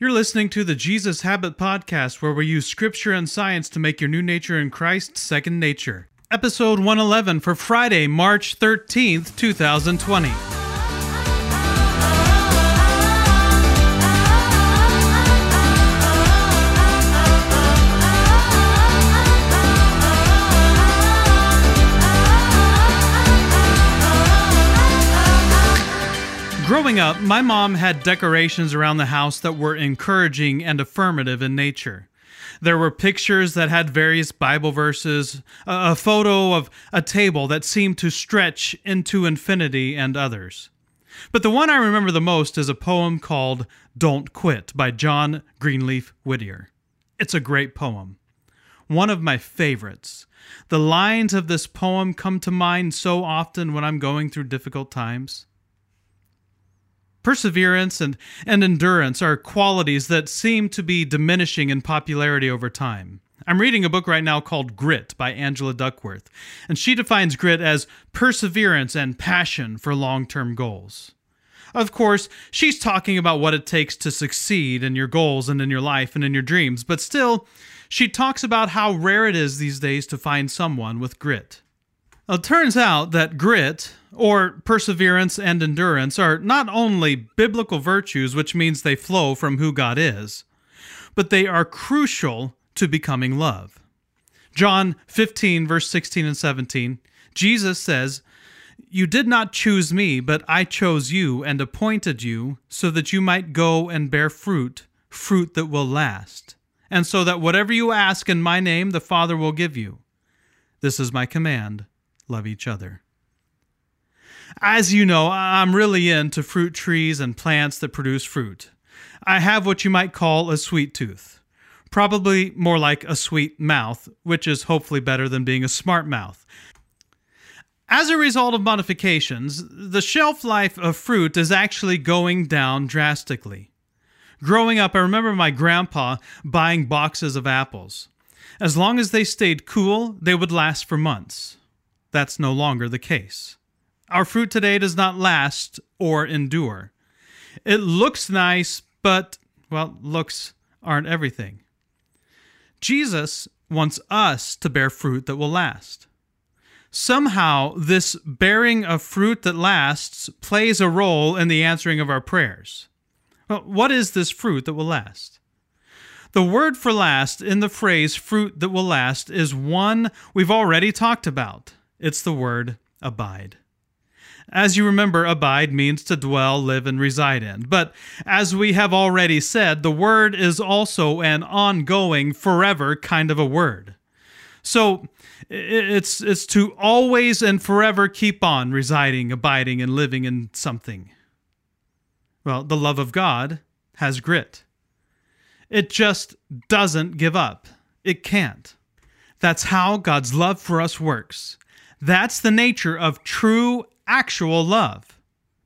You're listening to the Jesus Habit Podcast, where we use scripture and science to make your new nature in Christ second nature. Episode 111 for Friday, March 13th, 2020. Growing up, my mom had decorations around the house that were encouraging and affirmative in nature. There were pictures that had various Bible verses, a photo of a table that seemed to stretch into infinity, and others. But the one I remember the most is a poem called Don't Quit by John Greenleaf Whittier. It's a great poem, one of my favorites. The lines of this poem come to mind so often when I'm going through difficult times. Perseverance and, and endurance are qualities that seem to be diminishing in popularity over time. I'm reading a book right now called Grit by Angela Duckworth, and she defines grit as perseverance and passion for long term goals. Of course, she's talking about what it takes to succeed in your goals and in your life and in your dreams, but still, she talks about how rare it is these days to find someone with grit. Well, it turns out that grit, or perseverance and endurance, are not only biblical virtues, which means they flow from who God is, but they are crucial to becoming love. John 15, verse 16 and 17, Jesus says, You did not choose me, but I chose you and appointed you so that you might go and bear fruit, fruit that will last, and so that whatever you ask in my name, the Father will give you. This is my command love each other. As you know, I'm really into fruit trees and plants that produce fruit. I have what you might call a sweet tooth. Probably more like a sweet mouth, which is hopefully better than being a smart mouth. As a result of modifications, the shelf life of fruit is actually going down drastically. Growing up, I remember my grandpa buying boxes of apples. As long as they stayed cool, they would last for months. That's no longer the case. Our fruit today does not last or endure. It looks nice, but, well, looks aren't everything. Jesus wants us to bear fruit that will last. Somehow, this bearing of fruit that lasts plays a role in the answering of our prayers. Well, what is this fruit that will last? The word for last in the phrase fruit that will last is one we've already talked about. It's the word abide. As you remember, abide means to dwell, live, and reside in. But as we have already said, the word is also an ongoing, forever kind of a word. So it's, it's to always and forever keep on residing, abiding, and living in something. Well, the love of God has grit. It just doesn't give up. It can't. That's how God's love for us works. That's the nature of true actual love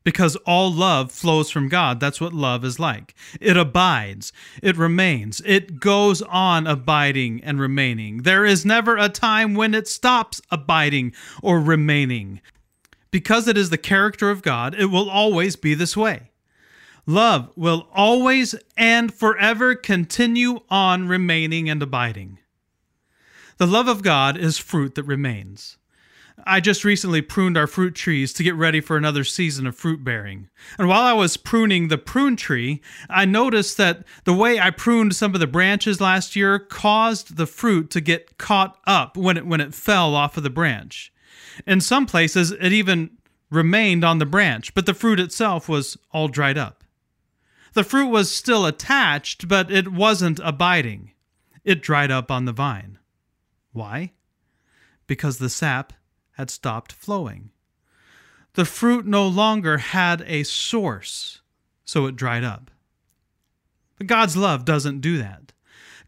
because all love flows from God. That's what love is like. It abides, it remains, it goes on abiding and remaining. There is never a time when it stops abiding or remaining. Because it is the character of God, it will always be this way. Love will always and forever continue on remaining and abiding. The love of God is fruit that remains. I just recently pruned our fruit trees to get ready for another season of fruit bearing. And while I was pruning the prune tree, I noticed that the way I pruned some of the branches last year caused the fruit to get caught up when it when it fell off of the branch. In some places it even remained on the branch, but the fruit itself was all dried up. The fruit was still attached, but it wasn't abiding. It dried up on the vine. Why? Because the sap had stopped flowing. The fruit no longer had a source, so it dried up. But God's love doesn't do that.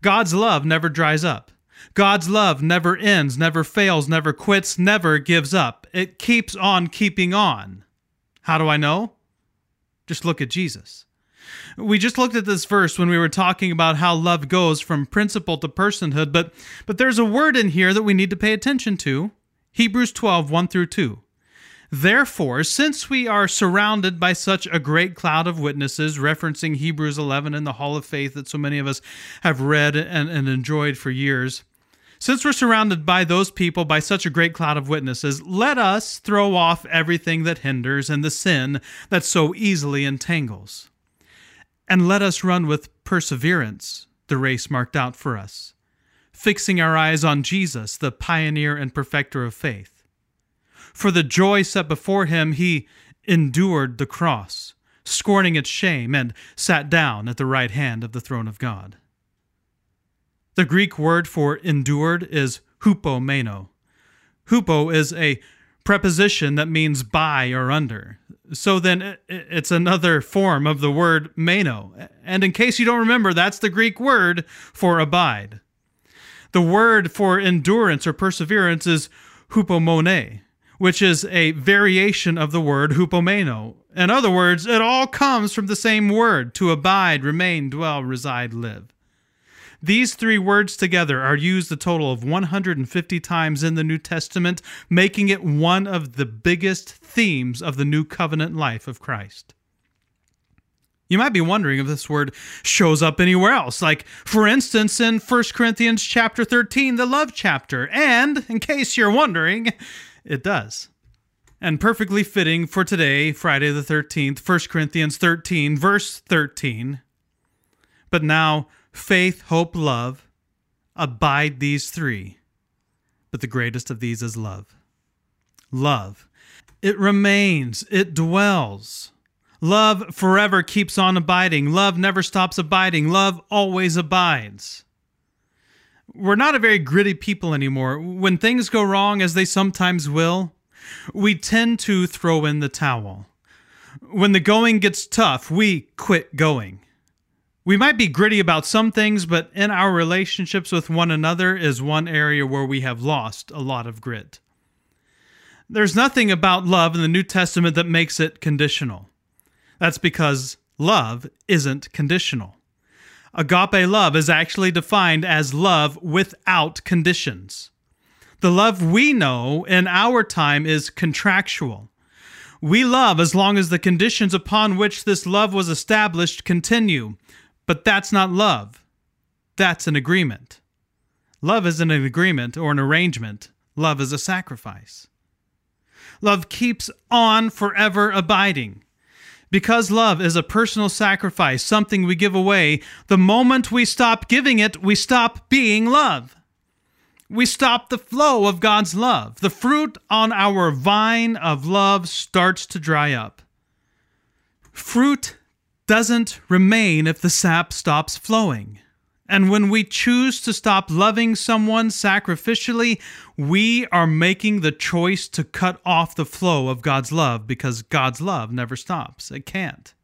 God's love never dries up. God's love never ends, never fails, never quits, never gives up. It keeps on keeping on. How do I know? Just look at Jesus. We just looked at this verse when we were talking about how love goes from principle to personhood, but but there's a word in here that we need to pay attention to. Hebrews 12, 1 through 2. Therefore, since we are surrounded by such a great cloud of witnesses, referencing Hebrews 11 and the Hall of Faith that so many of us have read and, and enjoyed for years, since we're surrounded by those people by such a great cloud of witnesses, let us throw off everything that hinders and the sin that so easily entangles. And let us run with perseverance the race marked out for us, fixing our eyes on Jesus, the pioneer and perfecter of faith for the joy set before him, he endured the cross, scorning its shame, and sat down at the right hand of the throne of God. The Greek word for endured is hupomeno. Hupo is a preposition that means by or under. So then it's another form of the word meno. And in case you don't remember, that's the Greek word for abide. The word for endurance or perseverance is hupomone which is a variation of the word hupomeno. In other words, it all comes from the same word to abide, remain, dwell, reside, live. These three words together are used a total of 150 times in the New Testament, making it one of the biggest themes of the new covenant life of Christ. You might be wondering if this word shows up anywhere else, like for instance in 1 Corinthians chapter 13, the love chapter. And in case you're wondering, it does. And perfectly fitting for today, Friday the 13th, 1 Corinthians 13, verse 13. But now, faith, hope, love, abide these three. But the greatest of these is love. Love. It remains, it dwells. Love forever keeps on abiding. Love never stops abiding. Love always abides we're not a very gritty people anymore. When things go wrong, as they sometimes will, we tend to throw in the towel. When the going gets tough, we quit going. We might be gritty about some things, but in our relationships with one another is one area where we have lost a lot of grit. There's nothing about love in the New Testament that makes it conditional. That's because love isn't conditional. Agape love is actually defined as love without conditions. The love we know in our time is contractual. We love as long as the conditions upon which this love was established continue, but that's not love. That's an agreement. Love isn't an agreement or an arrangement, love is a sacrifice. Love keeps on forever abiding. Because love is a personal sacrifice, something we give away, the moment we stop giving it, we stop being love. We stop the flow of God's love. The fruit on our vine of love starts to dry up. Fruit doesn't remain if the sap stops flowing. And when we choose to stop loving someone sacrificially, we are making the choice to cut off the flow of God's love because God's love never stops. It can't.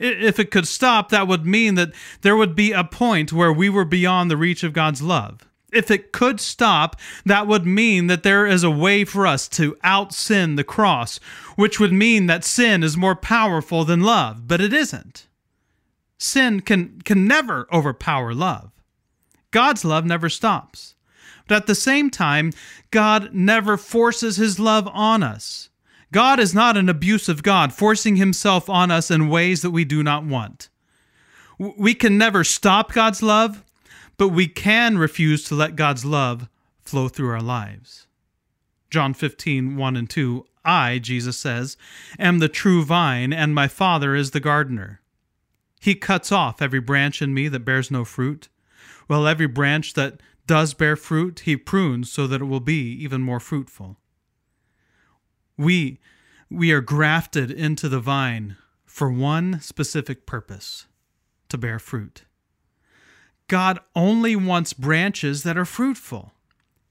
If it could stop, that would mean that there would be a point where we were beyond the reach of God's love. If it could stop, that would mean that there is a way for us to out sin the cross, which would mean that sin is more powerful than love, but it isn't. Sin can, can never overpower love. God's love never stops. But at the same time, God never forces his love on us. God is not an abusive God, forcing himself on us in ways that we do not want. We can never stop God's love, but we can refuse to let God's love flow through our lives. John 15, 1 and 2 I, Jesus says, am the true vine, and my Father is the gardener. He cuts off every branch in me that bears no fruit, while every branch that does bear fruit, he prunes so that it will be even more fruitful. We, we are grafted into the vine for one specific purpose to bear fruit. God only wants branches that are fruitful.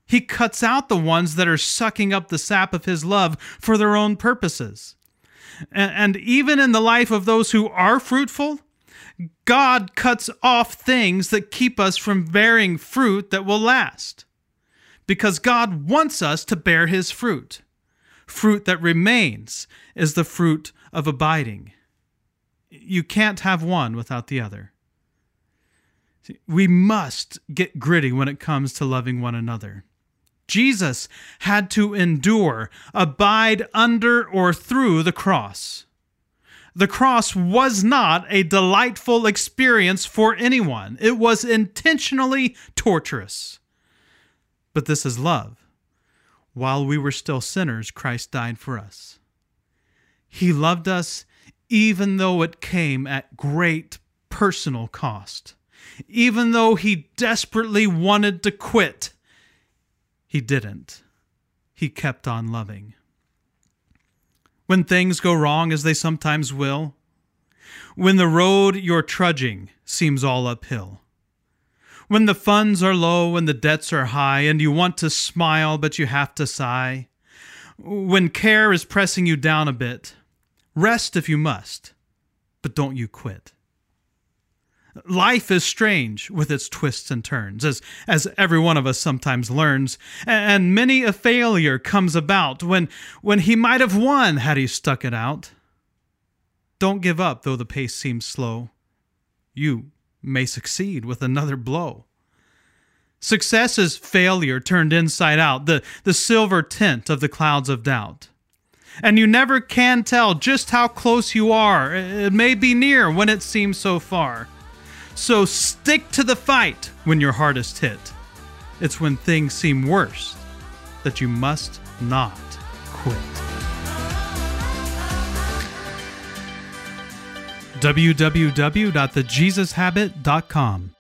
He cuts out the ones that are sucking up the sap of His love for their own purposes. And, and even in the life of those who are fruitful, God cuts off things that keep us from bearing fruit that will last. Because God wants us to bear his fruit. Fruit that remains is the fruit of abiding. You can't have one without the other. We must get gritty when it comes to loving one another. Jesus had to endure, abide under or through the cross. The cross was not a delightful experience for anyone, it was intentionally torturous. But this is love. While we were still sinners, Christ died for us. He loved us even though it came at great personal cost. Even though he desperately wanted to quit, he didn't. He kept on loving when things go wrong, as they sometimes will, when the road you're trudging seems all uphill, when the funds are low and the debts are high, and you want to smile but you have to sigh, when care is pressing you down a bit, rest if you must, but don't you quit. Life is strange with its twists and turns, as, as every one of us sometimes learns, and many a failure comes about when, when he might have won had he stuck it out. Don't give up though the pace seems slow. You may succeed with another blow. Success is failure turned inside out, the, the silver tint of the clouds of doubt. And you never can tell just how close you are. It may be near when it seems so far. So stick to the fight when you're hardest hit. It's when things seem worst that you must not quit. www.thejesushabit.com